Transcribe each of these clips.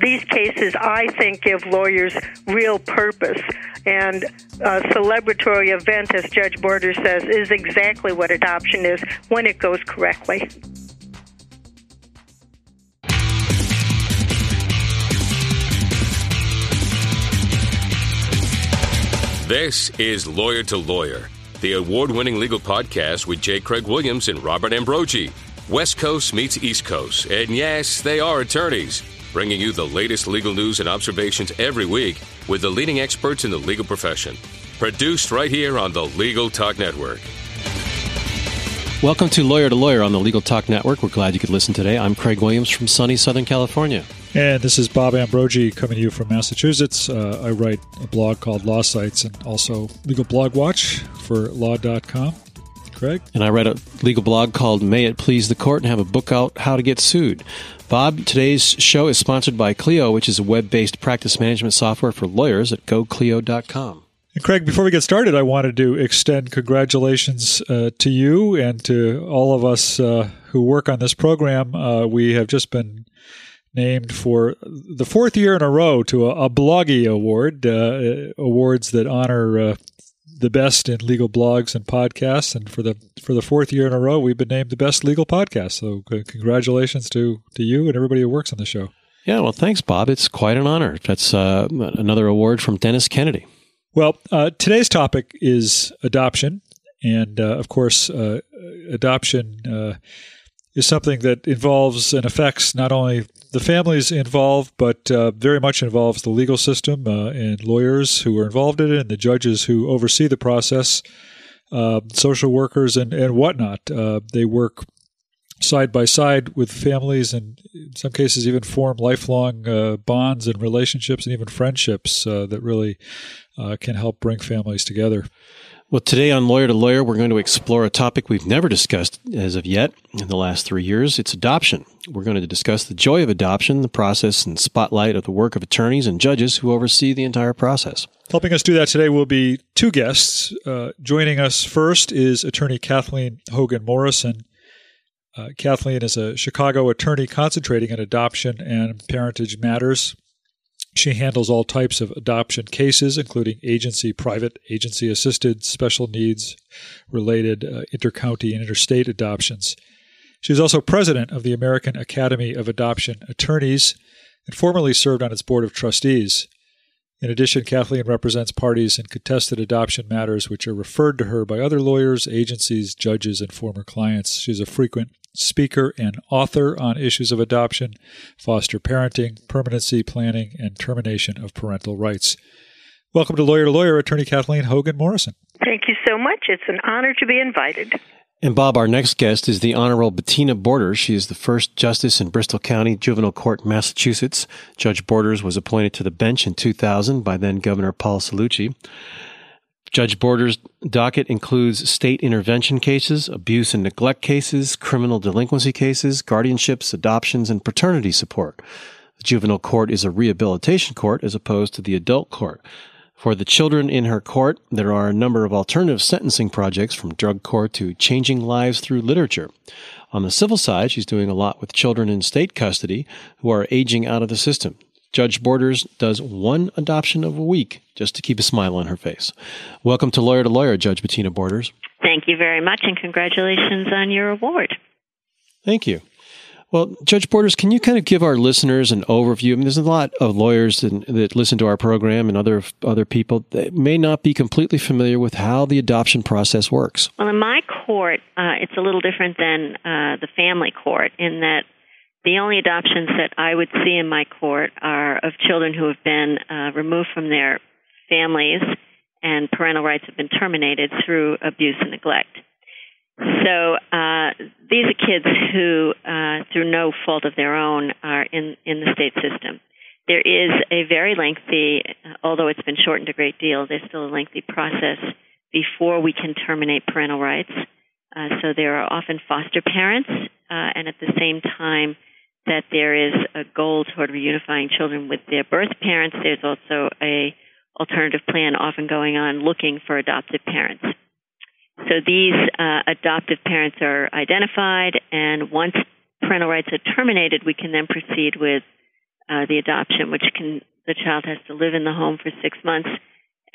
these cases, I think, give lawyers real purpose. And a celebratory event, as Judge Borders says, is exactly what adoption is when it goes correctly. This is Lawyer to Lawyer, the award winning legal podcast with J. Craig Williams and Robert Ambrogi. West Coast meets East Coast, and yes, they are attorneys, bringing you the latest legal news and observations every week with the leading experts in the legal profession. Produced right here on the Legal Talk Network. Welcome to Lawyer to Lawyer on the Legal Talk Network. We're glad you could listen today. I'm Craig Williams from sunny Southern California. And this is Bob Ambrogi coming to you from Massachusetts. Uh, I write a blog called Law Sites and also Legal Blog Watch for law.com. Craig? And I read a legal blog called May It Please the Court and have a book out, How to Get Sued. Bob, today's show is sponsored by Clio, which is a web based practice management software for lawyers at goclio.com. And Craig, before we get started, I wanted to extend congratulations uh, to you and to all of us uh, who work on this program. Uh, we have just been named for the fourth year in a row to a, a Blawggie Award, uh, awards that honor uh, the best in legal blogs and podcasts. And for the for the fourth year in a row, we've been named the best legal podcast. So congratulations to to you and everybody who works on the show. Yeah, well, thanks, Bob. It's quite an honor. That's uh, another award from Dennis Kennedy. Well, uh, today's topic is adoption, and uh, of course, uh, adoption uh, is something that involves and affects not only the families involved, but uh, very much involves the legal system uh, and lawyers who are involved in it, and the judges who oversee the process, uh, social workers, and, and whatnot. Uh, they work side by side with families, and in some cases, even form lifelong uh, bonds and relationships, and even friendships uh, that really can help bring families together. Well, today on Lawyer to Lawyer, we're going to explore a topic we've never discussed as of yet in the last three years. It's adoption. We're going to discuss the joy of adoption, the process and spotlight of the work of attorneys and judges who oversee the entire process. Helping us do that today will be two guests. Uh, joining us first is attorney Kathleen Hogan Morrison. Uh, Kathleen is a Chicago attorney concentrating on adoption and parentage matters. She handles all types of adoption cases, including agency, private, agency assisted, special needs related uh, intercountry and interstate adoptions. She is also president of the American Academy of Adoption Attorneys and formerly served on its board of trustees. In addition, Kathleen represents parties in contested adoption matters which are referred to her by other lawyers, agencies, judges, and former clients. She's a frequent speaker and author on issues of adoption, foster parenting, permanency planning, and termination of parental rights. Welcome to Lawyer to Lawyer, Attorney Kathleen Hogan Morrison. Thank you so much. It's an honor to be invited. And Bob, our next guest is the Honorable Bettina Borders. She is the first justice in Bristol County Juvenile Court, Massachusetts. Judge Borders was appointed to the bench in 2000 by then Governor Paul Cellucci. Judge Borders' docket includes state intervention cases, abuse and neglect cases, criminal delinquency cases, guardianships, adoptions, and paternity support. The juvenile court is a rehabilitation court as opposed to the adult court. For the children in her court, there are a number of alternative sentencing projects from drug court to changing lives through literature. On the civil side, she's doing a lot with children in state custody who are aging out of the system. Judge Borders does one adoption of a week just to keep a smile on her face. Welcome to Lawyer to Lawyer, Judge Bettina Borders. Thank you very much, and congratulations on your award. Thank you. Well, Judge Borders, can you kind of give our listeners an overview? I mean, there's a lot of lawyers that, that listen to our program and other other people that may not be completely familiar with how the adoption process works. Well, in my court, uh, it's a little different than uh, the family court in that the only adoptions that I would see in my court are of children who have been uh, removed from their families and parental rights have been terminated through abuse and neglect. So uh, these are kids who, uh, through no fault of their own, are in, in the state system. There is a very lengthy, although it's been shortened a great deal, there's still a lengthy process before we can terminate parental rights. Uh, so there are often foster parents, uh, and at the same time, that there is a goal toward reunifying children with their birth parents. There's also a alternative plan often going on looking for adoptive parents. So these uh, adoptive parents are identified, and once parental rights are terminated, we can then proceed with uh, the adoption, which can the child has to live in the home for six months,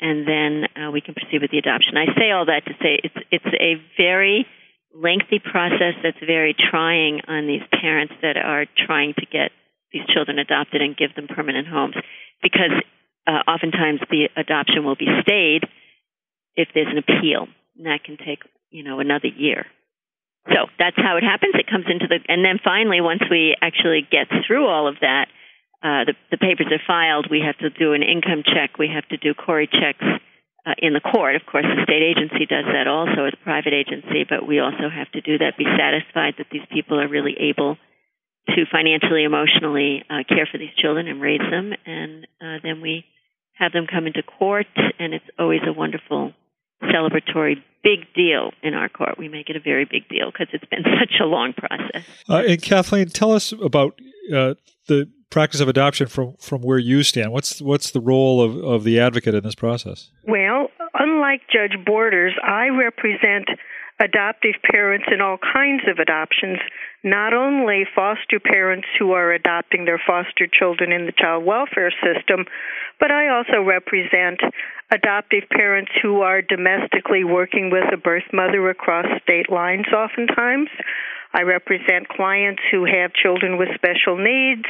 and then uh, we can proceed with the adoption. I say all that to say it's it's a very lengthy process that's very trying on these parents that are trying to get these children adopted and give them permanent homes, because uh, oftentimes the adoption will be stayed if there's an appeal, and that can take you know another year. So that's how it happens. It comes into the, and then finally, once we actually get through all of that, uh, the, the papers are filed. We have to do an income check. We have to do CORI checks uh, in the court. Of course, the state agency does that also as a private agency, but we also have to do that, be satisfied that these people are really able to financially, emotionally uh, care for these children and raise them. And uh, then we have them come into court, and it's always a wonderful celebratory big deal in our court. We make it a very big deal because it's been such a long process. Uh, and Kathleen, tell us about uh, the practice of adoption from from where you stand? What's what's the role of, of the advocate in this process? Well, unlike Judge Borders, I represent adoptive parents in all kinds of adoptions, not only foster parents who are adopting their foster children in the child welfare system, but I also represent adoptive parents who are domestically working with a birth mother across state lines oftentimes. I represent clients who have children with special needs,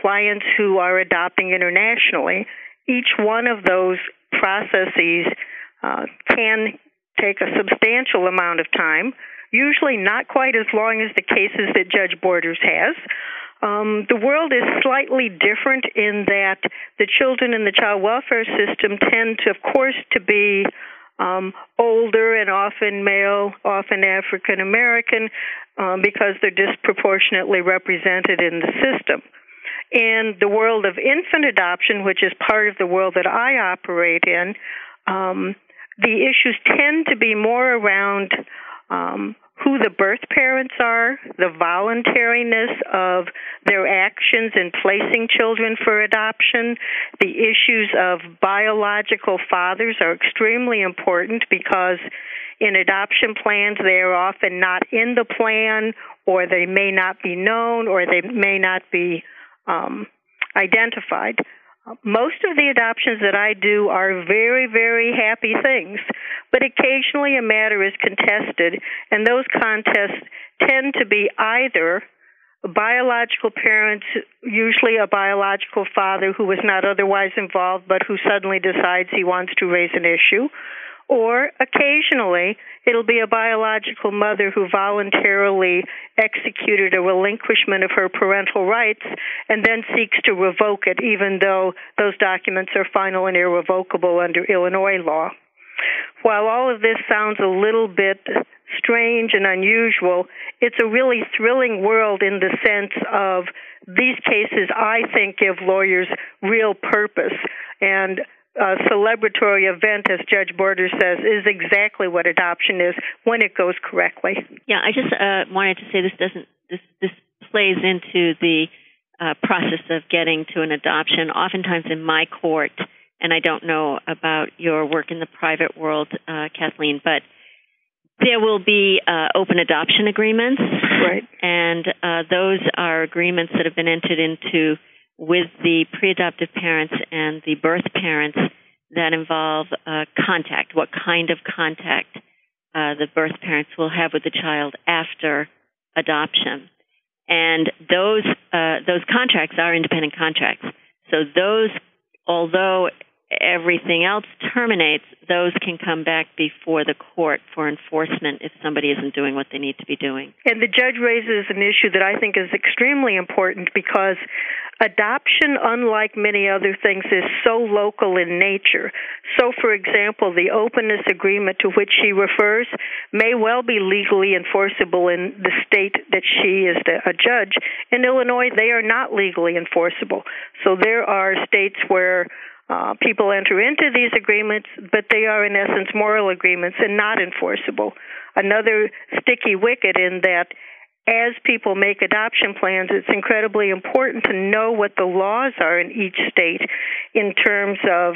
clients who are adopting internationally. Each one of those processes uh, can take a substantial amount of time, usually not quite as long as the cases that Judge Borders has. Um, the world is slightly different in that the children in the child welfare system tend to, of course, to be um, older and often male, often African American, um, because they're disproportionately represented in the system. In the world of infant adoption, which is part of the world that I operate in, um, the issues tend to be more around um, who the birth parents are, the voluntariness of their actions in placing children for adoption. The issues of biological fathers are extremely important because in adoption plans they are often not in the plan or they may not be known or they may not be um, identified. Most of the adoptions that I do are very, very happy things, but occasionally a matter is contested, and those contests tend to be either biological parents, usually a biological father who was not otherwise involved but who suddenly decides he wants to raise an issue, or occasionally it'll be a biological mother who voluntarily executed a relinquishment of her parental rights and then seeks to revoke it, even though those documents are final and irrevocable under Illinois law. While all of this sounds a little bit strange and unusual, it's a really thrilling world in the sense of these cases, I think, give lawyers real purpose. And uh, celebratory event, as Judge Borders says, is exactly what adoption is when it goes correctly. Yeah, I just uh, wanted to say this doesn't this this plays into the uh, process of getting to an adoption. Oftentimes in my court, and I don't know about your work in the private world, uh, Kathleen, but there will be uh, open adoption agreements, right? And uh, those are agreements that have been entered into with the pre-adoptive parents and the birth parents that involve uh, contact. What kind of contact uh, the birth parents will have with the child after adoption, and those uh, those contracts are independent contracts. So those, although everything else terminates, those can come back before the court for enforcement if somebody isn't doing what they need to be doing. And the judge raises an issue that I think is extremely important because adoption, unlike many other things, is so local in nature. So, for example, the openness agreement to which she refers may well be legally enforceable in the state that she is a judge. In Illinois, they are not legally enforceable. So there are states where uh, people enter into these agreements, but they are in essence moral agreements and not enforceable. Another sticky wicket in that as people make adoption plans, it's incredibly important to know what the laws are in each state in terms of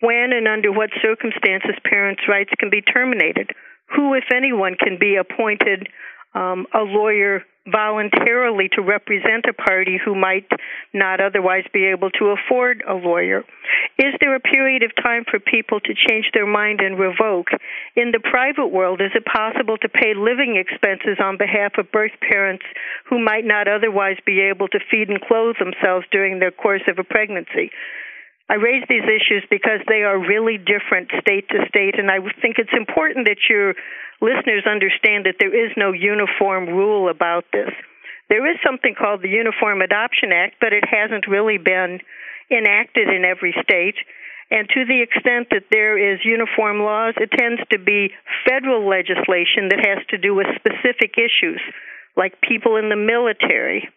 when and under what circumstances parents' rights can be terminated. Who, if anyone, can be appointed um, a lawyer voluntarily to represent a party who might not otherwise be able to afford a lawyer? Is there a period of time for people to change their mind and revoke? In the private world, is it possible to pay living expenses on behalf of birth parents who might not otherwise be able to feed and clothe themselves during the course of a pregnancy? I raise these issues because they are really different state to state, and I think it's important that your listeners understand that there is no uniform rule about this. There is something called the Uniform Adoption Act, but it hasn't really been enacted in every state. And to the extent that there is uniform laws, it tends to be federal legislation that has to do with specific issues, like people in the military,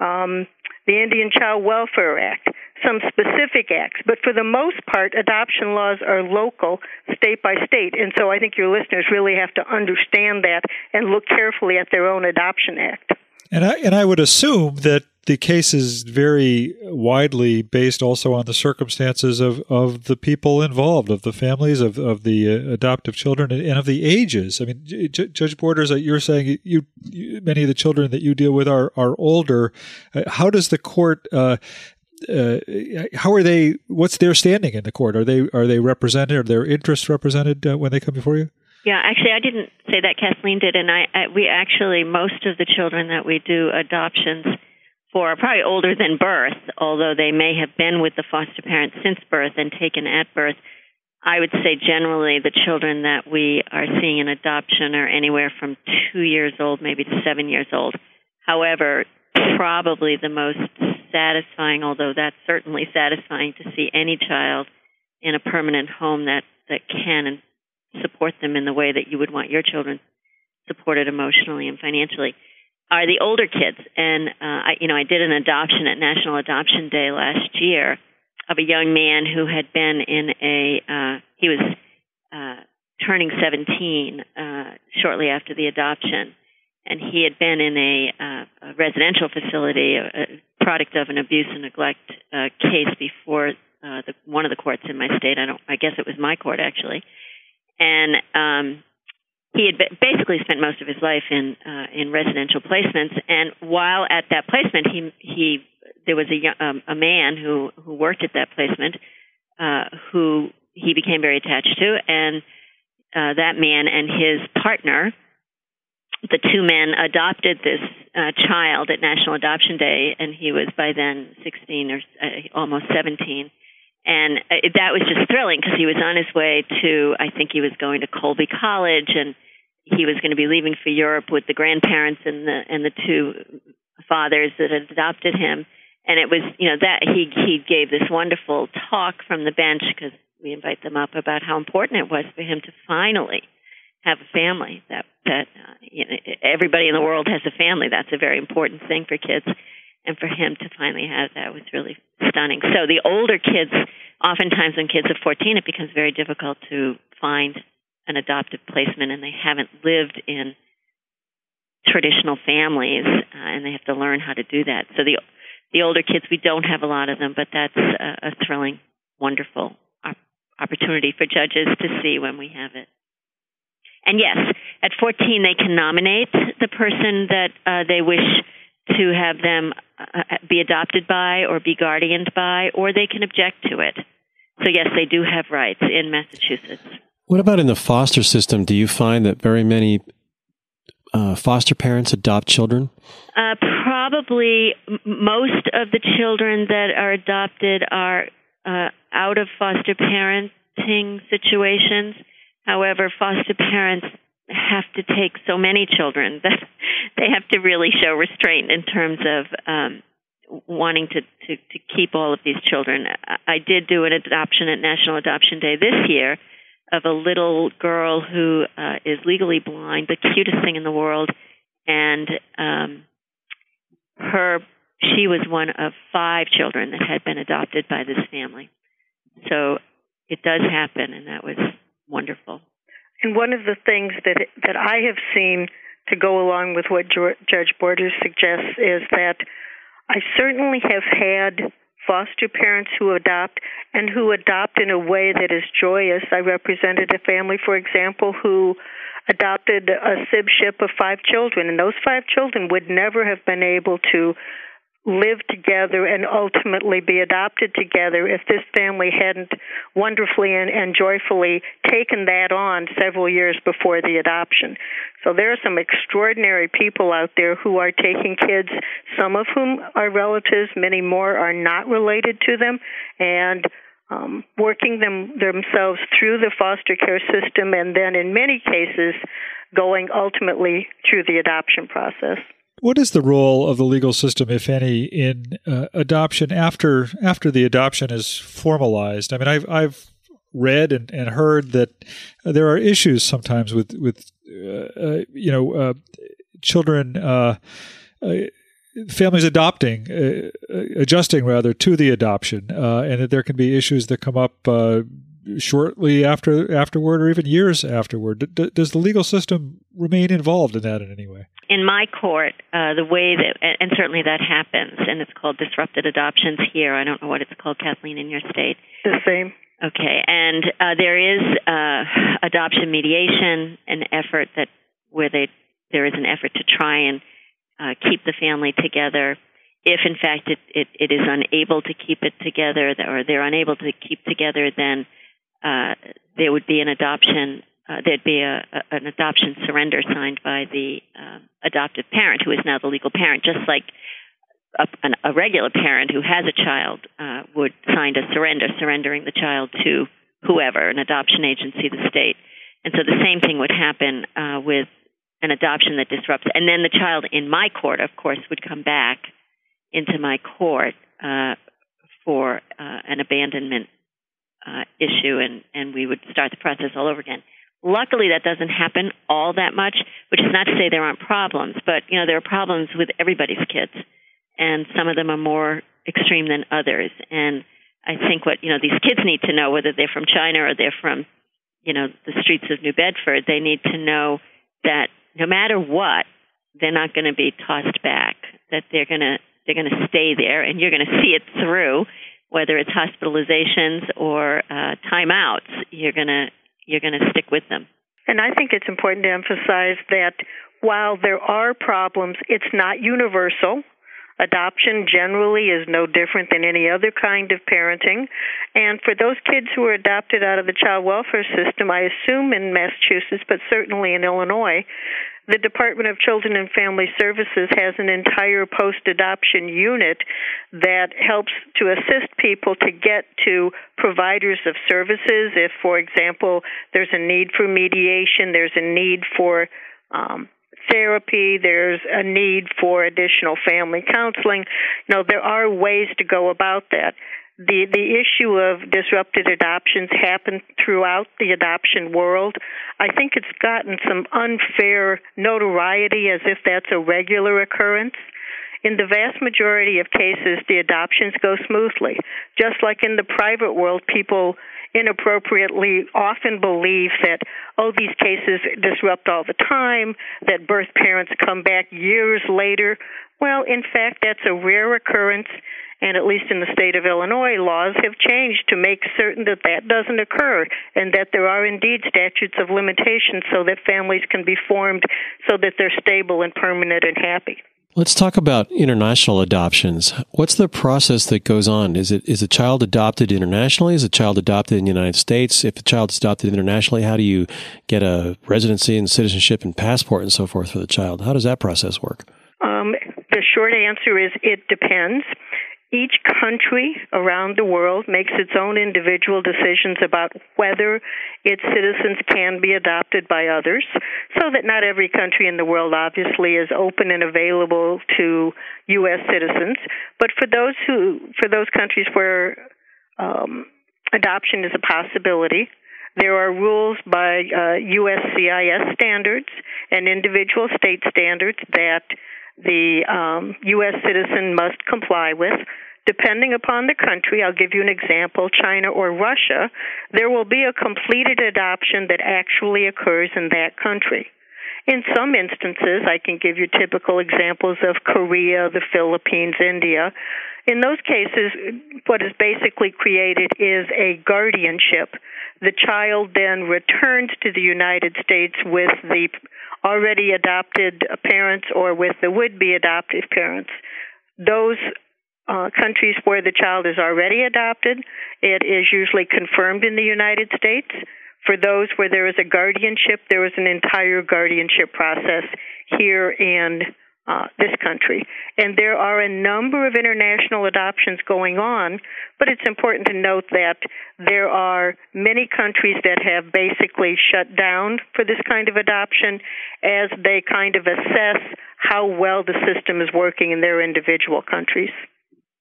um, the Indian Child Welfare Act, some specific acts. But for the most part, adoption laws are local, state by state. And so I think your listeners really have to understand that and look carefully at their own adoption act. And I and I would assume that the cases vary widely based also on the circumstances of, of the people involved, of the families, of, of the uh, adoptive children, and of the ages. I mean, J- Judge Borders, uh, you're saying you, you, many of the children that you deal with are are older. Uh, how does the court? Uh, uh, how are they? What's their standing in the court? Are they are they represented? Are their interests represented uh, when they come before you? Yeah, actually, I didn't say that. Kathleen did, and I, I we actually most of the children that we do adoptions for are probably older than birth, although they may have been with the foster parent since birth and taken at birth. I would say generally the children that we are seeing in adoption are anywhere from two years old, maybe to seven years old. However, probably the most satisfying, although that's certainly satisfying to see any child in a permanent home that, that can support them in the way that you would want your children supported emotionally and financially are the older kids. And uh, I, you know, I did an adoption at National Adoption Day last year of a young man who had been in a uh, he was uh, turning 17 uh, shortly after the adoption, and he had been in a, uh, a residential facility, a, a product of an abuse and neglect uh, case before uh, the, one of the courts in my state. I don't. I guess it was my court actually, and um, he had basically spent most of his life in uh, in residential placements, and while at that placement, he he there was a um, a man who who worked at that placement uh, who he became very attached to, and uh, that man and his partner, the two men adopted this uh, child at National Adoption Day, and he was by then 16 or uh, almost 17 and uh, that was just thrilling because he was on his way to I think he was going to Colby College and he was going to be leaving for Europe with the grandparents and the and the two fathers that had adopted him. And it was you know that he he gave this wonderful talk from the bench because we invite them up about how important it was for him to finally have a family that that uh, you know everybody in the world has a family that's a very important thing for kids and for him to finally have that was really stunning. So the older kids, oftentimes when kids are 14, it becomes very difficult to find an adoptive placement, and they haven't lived in traditional families, uh, and they have to learn how to do that. So the the older kids, we don't have a lot of them, but that's a, a thrilling, wonderful op- opportunity for judges to see when we have it. And yes, at 14, they can nominate the person that uh, they wish to have them uh, be adopted by or be guardianed by, or they can object to it. So, yes, they do have rights in Massachusetts. What about in the foster system? Do you find that very many uh, foster parents adopt children? Uh, probably most of the children that are adopted are uh, out of foster parenting situations. However, foster parents have to take so many children that they have to really show restraint in terms of um, wanting to, to, to keep all of these children. I did do an adoption at National Adoption Day this year of a little girl who uh, is legally blind, the cutest thing in the world, and um, her she was one of five children that had been adopted by this family. So it does happen, and that was wonderful. And one of the things that that I have seen to go along with what Judge Borders suggests is that I certainly have had foster parents who adopt and who adopt in a way that is joyous. I represented a family, for example, who adopted a sibship of five children, and those five children would never have been able to live together and ultimately be adopted together if this family hadn't wonderfully and, and, joyfully taken that on several years before the adoption. So there are some extraordinary people out there who are taking kids, some of whom are relatives, many more are not related to them, and um, working them themselves through the foster care system, and then in many cases going ultimately through the adoption process. What is the role of the legal system, if any, in uh, adoption after after the adoption is formalized? I mean, I've I've read and, and heard that there are issues sometimes with with uh, uh, you know uh, children uh, uh, families adopting adjusting rather to the adoption and that there can be issues that come up shortly after afterward or even years afterward. D- does the legal system remain involved in that in any way? In my court, uh, the way that, and certainly that happens, and it's called disrupted adoptions here. I don't know what it's called, Kathleen, in your state. The same. Okay, and uh, there is uh, adoption mediation, an effort that where they there is an effort to try and uh, keep the family together if in fact it, it, it is unable to keep it together or they're unable to keep together, then uh, there would be an adoption. Uh, there'd be a, a, an adoption surrender signed by the uh, adoptive parent, who is now the legal parent, just like a, an, a regular parent who has a child uh, would sign a surrender, surrendering the child to whoever, an adoption agency, the state. And so the same thing would happen uh, with an adoption that disrupts. And then the child in my court, of course, would come back into my court uh, for uh, an abandonment uh, issue, and and we would start the process all over again. Luckily, that doesn't happen all that much, which is not to say there aren't problems, but you know there are problems with everybody's kids, and some of them are more extreme than others. And I think what you know these kids need to know, whether they're from China or they're from you know the streets of New Bedford, they need to know that no matter what, they're not going to be tossed back. That they're going to they're going to stay there, and you're going to see it through whether it's hospitalizations or uh, timeouts, you're gonna you're gonna stick with them. And I think it's important to emphasize that while there are problems, it's not universal. Adoption generally is no different than any other kind of parenting. And for those kids who are adopted out of the child welfare system, I assume in Massachusetts, but certainly in Illinois, the Department of Children and Family Services has an entire post adoption unit that helps to assist people to get to providers of services. If, for example, there's a need for mediation, there's a need for um, therapy, there's a need for additional family counseling. Know, there are ways to go about that the the issue of disrupted adoptions happen throughout the adoption world. I think it's gotten some unfair notoriety as if that's a regular occurrence. In the vast majority of cases, the adoptions go smoothly. Just like in the private world, people inappropriately often believe that, oh, these cases disrupt all the time, that birth parents come back years later. Well, in fact, that's a rare occurrence and at least in the state of Illinois, laws have changed to make certain that that doesn't occur and that there are indeed statutes of limitations so that families can be formed so that they're stable and permanent and happy. Let's talk about international adoptions. What's the process that goes on? Is it is a child adopted internationally? Is a child adopted in the United States? If a child is adopted internationally, how do you get a residency and citizenship and passport and so forth for the child? How does that process work? Um, the short answer is it depends. Each country around the world makes its own individual decisions about whether its citizens can be adopted by others, so that not every country in the world obviously is open and available to U.S. citizens. But for those who, for those countries where um, adoption is a possibility, there are rules by uh, USCIS standards and individual state standards that the um, U.S. citizen must comply with. Depending upon the country, I'll give you an example China or Russia, there will be a completed adoption that actually occurs in that country. In some instances, I can give you typical examples of Korea, the Philippines, India. In those cases, what is basically created is a guardianship. The child then returns to the United States with the already adopted parents or with the would be adoptive parents. Those uh, countries where the child is already adopted, it is usually confirmed in the United States. For those where there is a guardianship, there is an entire guardianship process here in uh, this country. And there are a number of international adoptions going on, but it's important to note that there are many countries that have basically shut down for this kind of adoption as they kind of assess how well the system is working in their individual countries.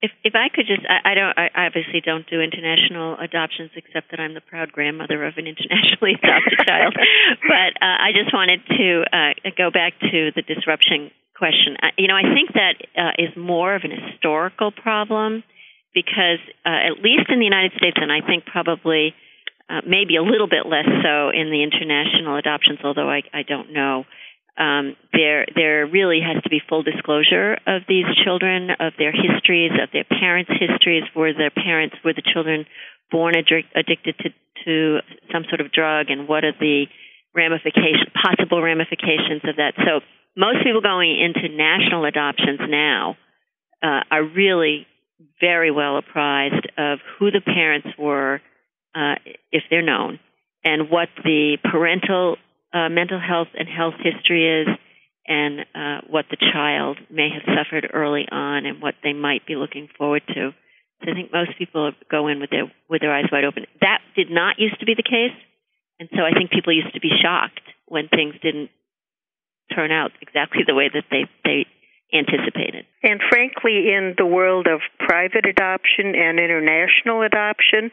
If if I could just, I, I don't, I obviously don't do international adoptions, except that I'm the proud grandmother of an internationally adopted child. But uh, I just wanted to uh, go back to the disruption question. Uh, you know, I think that uh, is more of an historical problem because, uh, at least in the United States, and I think probably uh, maybe a little bit less so in the international adoptions, although I, I don't know um, there there really has to be full disclosure of these children, of their histories, of their parents' histories. Were their parents were the children born addic- addicted to to some sort of drug, and what are the ramifications, possible ramifications of that? So most people going into national adoptions now uh, are really very well apprised of who the parents were, uh, if they're known, and what the parental uh, mental health and health history is, and uh, what the child may have suffered early on, and what they might be looking forward to. So I think most people go in with their with their eyes wide open. That did not used to be the case, and so I think people used to be shocked when things didn't turn out exactly the way that they they anticipated. And frankly, in the world of private adoption and international adoption,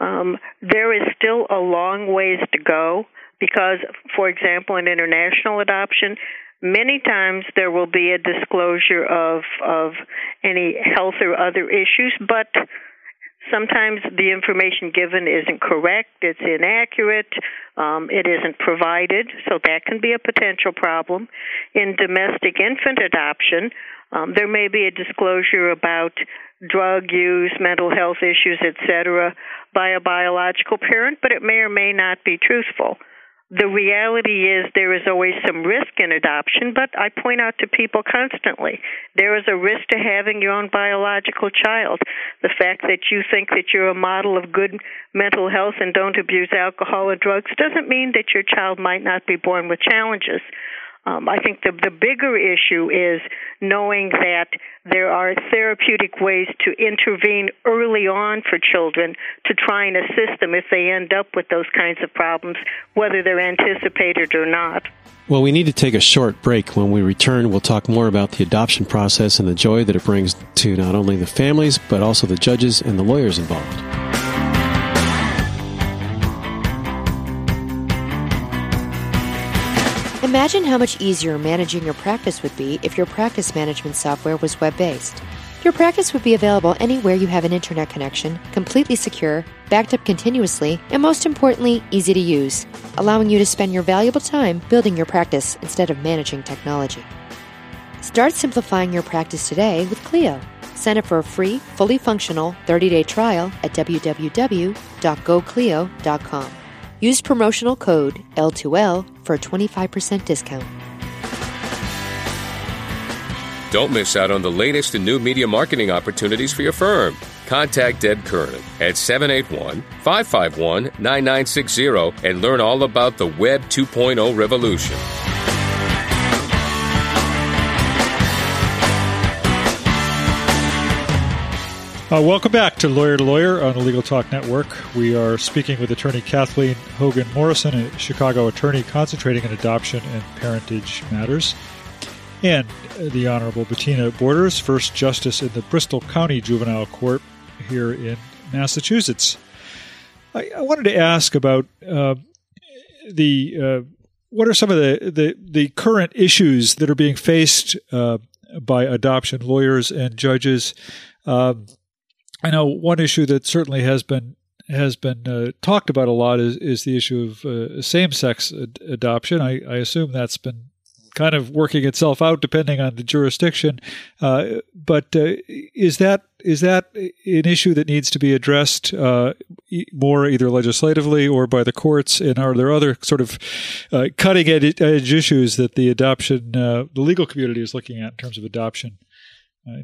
um, there is still a long ways to go because, for example, in international adoption, many times there will be a disclosure of of any health or other issues, but sometimes the information given isn't correct, it's inaccurate, um, it isn't provided, so that can be a potential problem. In domestic infant adoption, um, there may be a disclosure about drug use, mental health issues, etc., by a biological parent, but it may or may not be truthful the reality is there is always some risk in adoption, but I point out to people constantly there is a risk to having your own biological child. The fact that you think that you're a model of good mental health and don't abuse alcohol or drugs doesn't mean that your child might not be born with challenges. Um, I think the the bigger issue is knowing that there are therapeutic ways to intervene early on for children to try and assist them if they end up with those kinds of problems, whether they're anticipated or not. Well, we need to take a short break. When we return, we'll talk more about the adoption process and the joy that it brings to not only the families, but also the judges and the lawyers involved. Imagine how much easier managing your practice would be if your practice management software was web based. Your practice would be available anywhere you have an internet connection, completely secure, backed up continuously, and most importantly, easy to use, allowing you to spend your valuable time building your practice instead of managing technology. Start simplifying your practice today with Clio. Sign up for a free, fully functional 30 day trial at www.goclio.com. Use promotional code L2L for a 25% discount. Don't miss out on the latest and new media marketing opportunities for your firm. Contact Deb Kernan at 781 551 9960 and learn all about the Web 2.0 revolution. Uh, welcome back to Lawyer to Lawyer on the Legal Talk Network. We are speaking with attorney Kathleen Hogan Morrison, a Chicago attorney concentrating on adoption and parentage matters, and the Honorable Bettina Borders, first justice in the Bristol County Juvenile Court here in Massachusetts. I, I wanted to ask about uh, the uh, what are some of the, the, the current issues that are being faced uh, by adoption lawyers and judges. Um, I know one issue that certainly has been has been uh, talked about a lot is, is the issue of uh, same sex ad- adoption. I, I, assume that's been kind of working itself out depending on the jurisdiction. Uh, but uh, is that is that an issue that needs to be addressed uh, more either legislatively or by the courts? And are there other sort of uh, cutting edge, issues that the adoption the legal community is looking at in terms of adoption?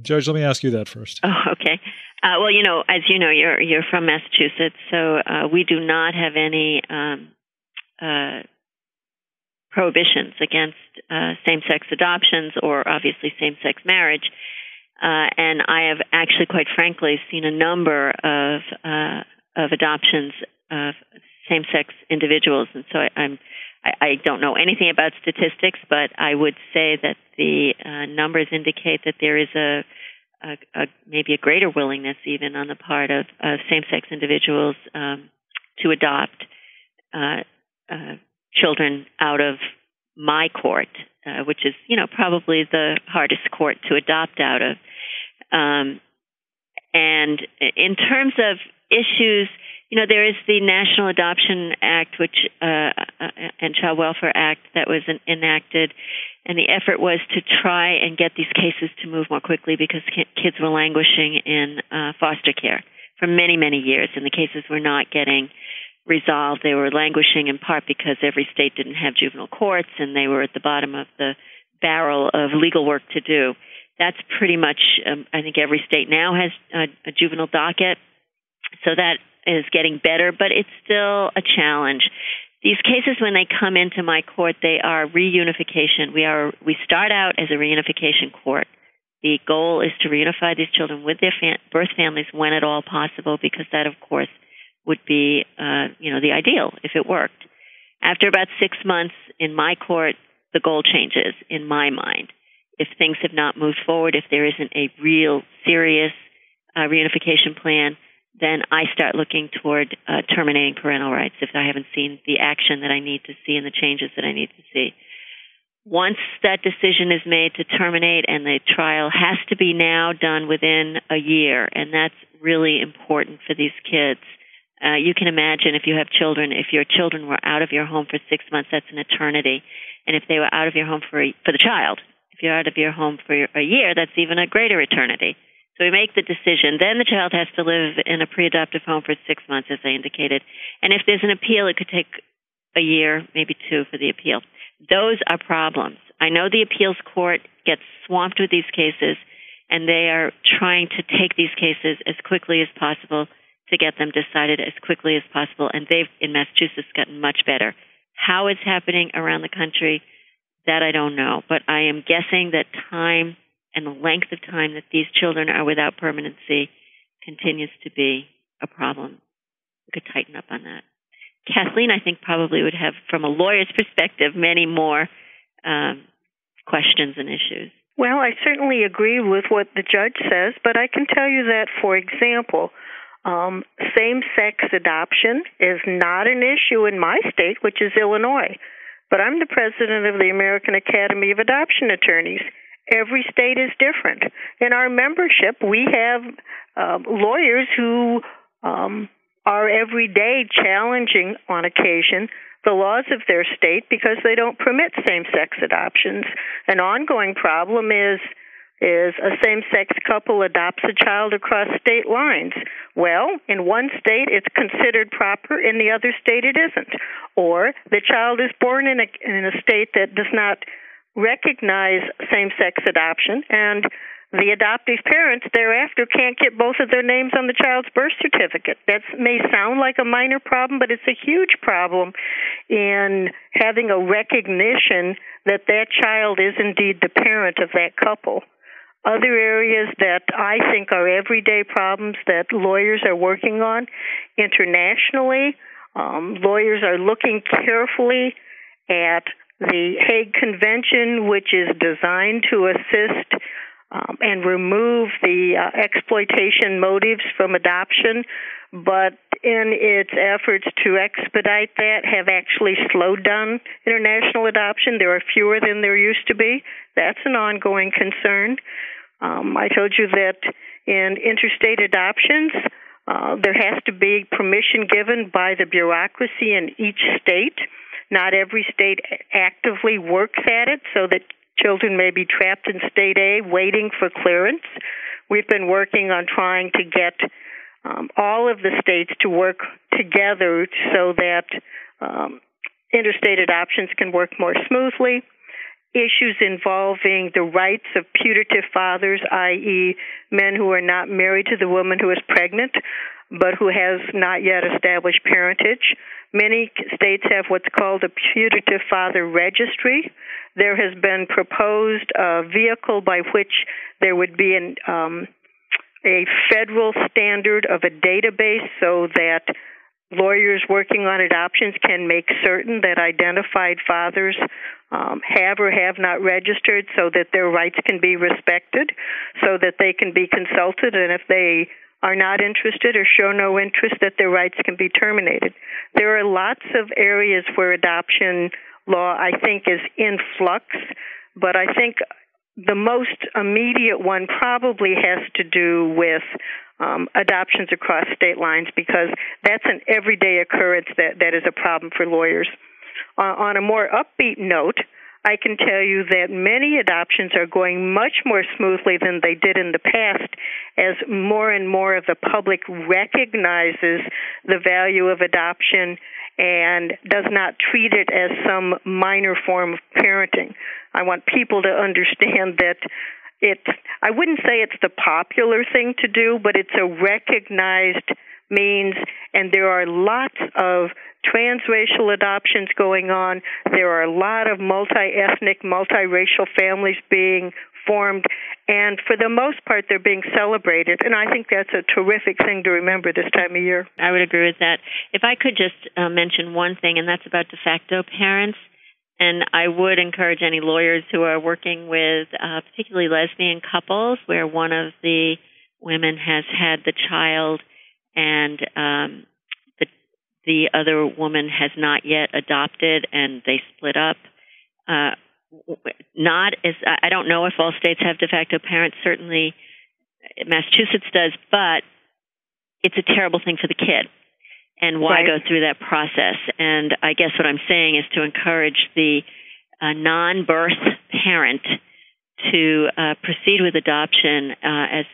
Judge, let me ask you that first. Oh, okay. Uh, well, you know, as you know, you're you're from Massachusetts, so uh, we do not have any um, uh, prohibitions against uh, same-sex adoptions or obviously same-sex marriage. Uh, and I have actually, quite frankly, seen a number of uh, of adoptions of same-sex individuals, and so I, I'm I, I don't know anything about statistics, but I would say that the numbers indicate that there is a a, a, maybe a greater willingness even on the part of, of same-sex individuals um, to adopt uh, uh, children out of my court, uh, which is you know probably the hardest court to adopt out of. Um, and in terms of issues, you know, there is the National Adoption Act, which uh, uh, and Child Welfare Act that was enacted and the effort was to try and get these cases to move more quickly because kids were languishing in uh, foster care for many, many years, and the cases were not getting resolved. They were languishing in part because every state didn't have juvenile courts, and they were at the bottom of the barrel of legal work to do. That's pretty much, um, I think every state now has a, a juvenile docket, so that is getting better, but it's still a challenge. These cases, when they come into my court, they are reunification. We are we start out as a reunification court. The goal is to reunify these children with their fam- birth families when at all possible, because that, of course, would be uh, you know the ideal if it worked. After about six months in my court, the goal changes in my mind. If things have not moved forward, if there isn't a real serious uh, reunification plan, then I start looking toward uh, terminating parental rights if I haven't seen the action that I need to see and the changes that I need to see. Once that decision is made to terminate, and the trial has to be now done within a year, and that's really important for these kids. Uh, you can imagine if you have children, if your children were out of your home for six months, that's an eternity. And if they were out of your home for a, for the child, if you're out of your home for a year, that's even a greater eternity. So we make the decision. Then the child has to live in a pre-adoptive home for six months, as I indicated. And if there's an appeal, it could take a year, maybe two, for the appeal. Those are problems. I know the appeals court gets swamped with these cases, and they are trying to take these cases as quickly as possible to get them decided as quickly as possible. And they've, in Massachusetts, gotten much better. How it's happening around the country, that I don't know. But I am guessing that time and the length of time that these children are without permanency continues to be a problem. We could tighten up on that. Kathleen, I think, probably would have, from a lawyer's perspective, many more um, questions and issues. Well, I certainly agree with what the judge says, but I can tell you that, for example, um, same sex adoption is not an issue in my state, which is Illinois. But I'm the president of the American Academy of Adoption Attorneys, every state is different. In our membership, we have uh, lawyers who um, are every day challenging, on occasion, the laws of their state because they don't permit same-sex adoptions. An ongoing problem is is a same-sex couple adopts a child across state lines. Well, in one state it's considered proper, in the other state it isn't. Or the child is born in a in a state that does not recognize same sex adoption, and the adoptive parents thereafter can't get both of their names on the child's birth certificate. That may sound like a minor problem, but it's a huge problem in having a recognition that that child is indeed the parent of that couple. Other areas that I think are everyday problems that lawyers are working on internationally, um, lawyers are looking carefully at the Hague Convention, which is designed to assist um, and remove the uh, exploitation motives from adoption, but in its efforts to expedite that, have actually slowed down international adoption. There are fewer than there used to be. That's an ongoing concern. Um, I told you that in interstate adoptions, Uh, there has to be permission given by the bureaucracy in each state. Not every state actively works at it, so that children may be trapped in state A waiting for clearance. We've been working on trying to get um, all of the states to work together so that um, interstate adoptions can work more smoothly. Issues involving the rights of putative fathers, i.e., men who are not married to the woman who is pregnant, but who has not yet established parentage. Many states have what's called a putative father registry. There has been proposed a vehicle by which there would be an um, a federal standard of a database so that lawyers working on adoptions can make certain that identified fathers um, have or have not registered so that their rights can be respected, so that they can be consulted, and if they are not interested or show no interest, that their rights can be terminated. There are lots of areas where adoption law, I think, is in flux, but I think the most immediate one probably has to do with um, adoptions across state lines because that's an everyday occurrence that, that is a problem for lawyers. Uh, on a more upbeat note, I can tell you that many adoptions are going much more smoothly than they did in the past as more and more of the public recognizes the value of adoption and does not treat it as some minor form of parenting. I want people to understand that it's I wouldn't say it's the popular thing to do, but it's a recognized means and there are lots of transracial adoptions going on. There are a lot of multi-ethnic, multiracial families being formed and for the most part they're being celebrated and I think that's a terrific thing to remember this time of year. I would agree with that. If I could just uh, mention one thing and that's about de facto parents and I would encourage any lawyers who are working with uh, particularly lesbian couples where one of the women has had the child and um, the the other woman has not yet adopted and they split up. Uh, not as I don't know if all states have de facto parents. Certainly, Massachusetts does, but it's a terrible thing for the kid and why right. go through that process? And I guess what I'm saying is to encourage the uh, non birth parent to uh, proceed with adoption uh, as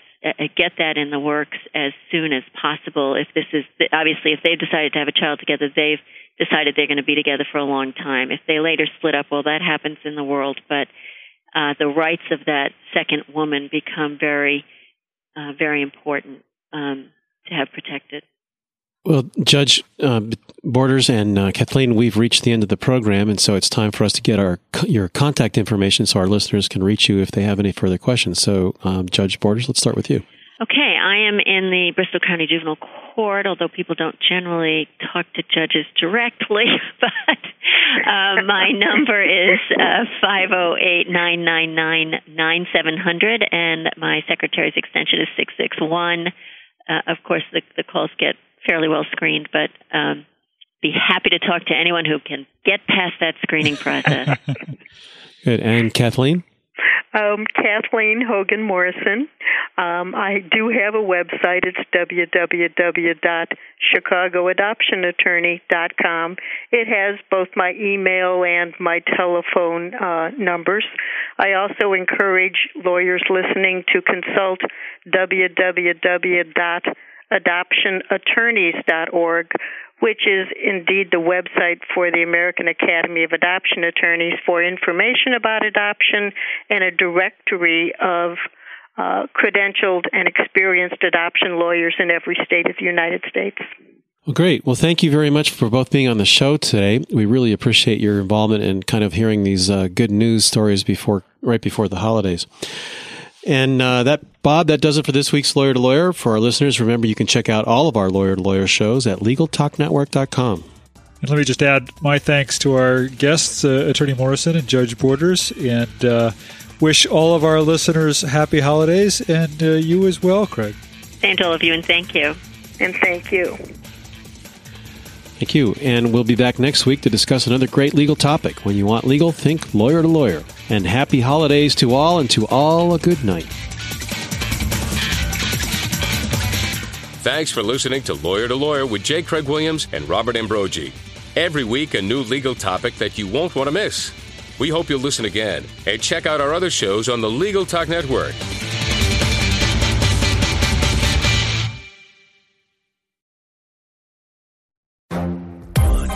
get that in the works as soon as possible. If this is obviously if they've decided to have a child together, they've decided they're going to be together for a long time. If they later split up, well, that happens in the world, but uh, the rights of that second woman become very, uh, very important um, to have protected. Well, Judge uh, Borders and uh, Kathleen, we've reached the end of the program, and so it's time for us to get our your contact information so our listeners can reach you if they have any further questions. So, um, Judge Borders, let's start with you. Okay, I am in the Bristol County Juvenile Court, although people don't generally talk to judges directly. But uh, my number is uh, five zero eight nine nine nine nine seven hundred, and my secretary's extension is six six one. Uh, of course, the, the calls get fairly well screened, but um, be happy to talk to anyone who can get past that screening process. Good. And Kathleen? Um, Kathleen Hogan Morrison. Um, I do have a website. It's www.chicagoadoptionattorney.com. It has both my email and my telephone uh, numbers. I also encourage lawyers listening to consult www adoptionattorneys.org, which is indeed the website for the American Academy of Adoption Attorneys for information about adoption and a directory of uh, credentialed and experienced adoption lawyers in every state of the United States. Well, great. Well, thank you very much for both being on the show today. We really appreciate your involvement and kind of hearing these uh, good news stories before, right before the holidays. And uh, that, Bob, that does it for this week's Lawyer to Lawyer. For our listeners, remember you can check out all of our Lawyer to Lawyer shows at LegalTalkNetwork.com. And let me just add my thanks to our guests, uh, Attorney Morrison and Judge Borders, and uh, wish all of our listeners happy holidays and uh, you as well, Craig. Same to all of you, and thank you. And thank you. Thank you. And we'll be back next week to discuss another great legal topic. When you want legal, think lawyer to lawyer. And happy holidays to all, and to all a good night. Thanks for listening to Lawyer to Lawyer with J. Craig Williams and Robert Ambrogi. Every week, a new legal topic that you won't want to miss. We hope you'll listen again and check out our other shows on the Legal Talk Network.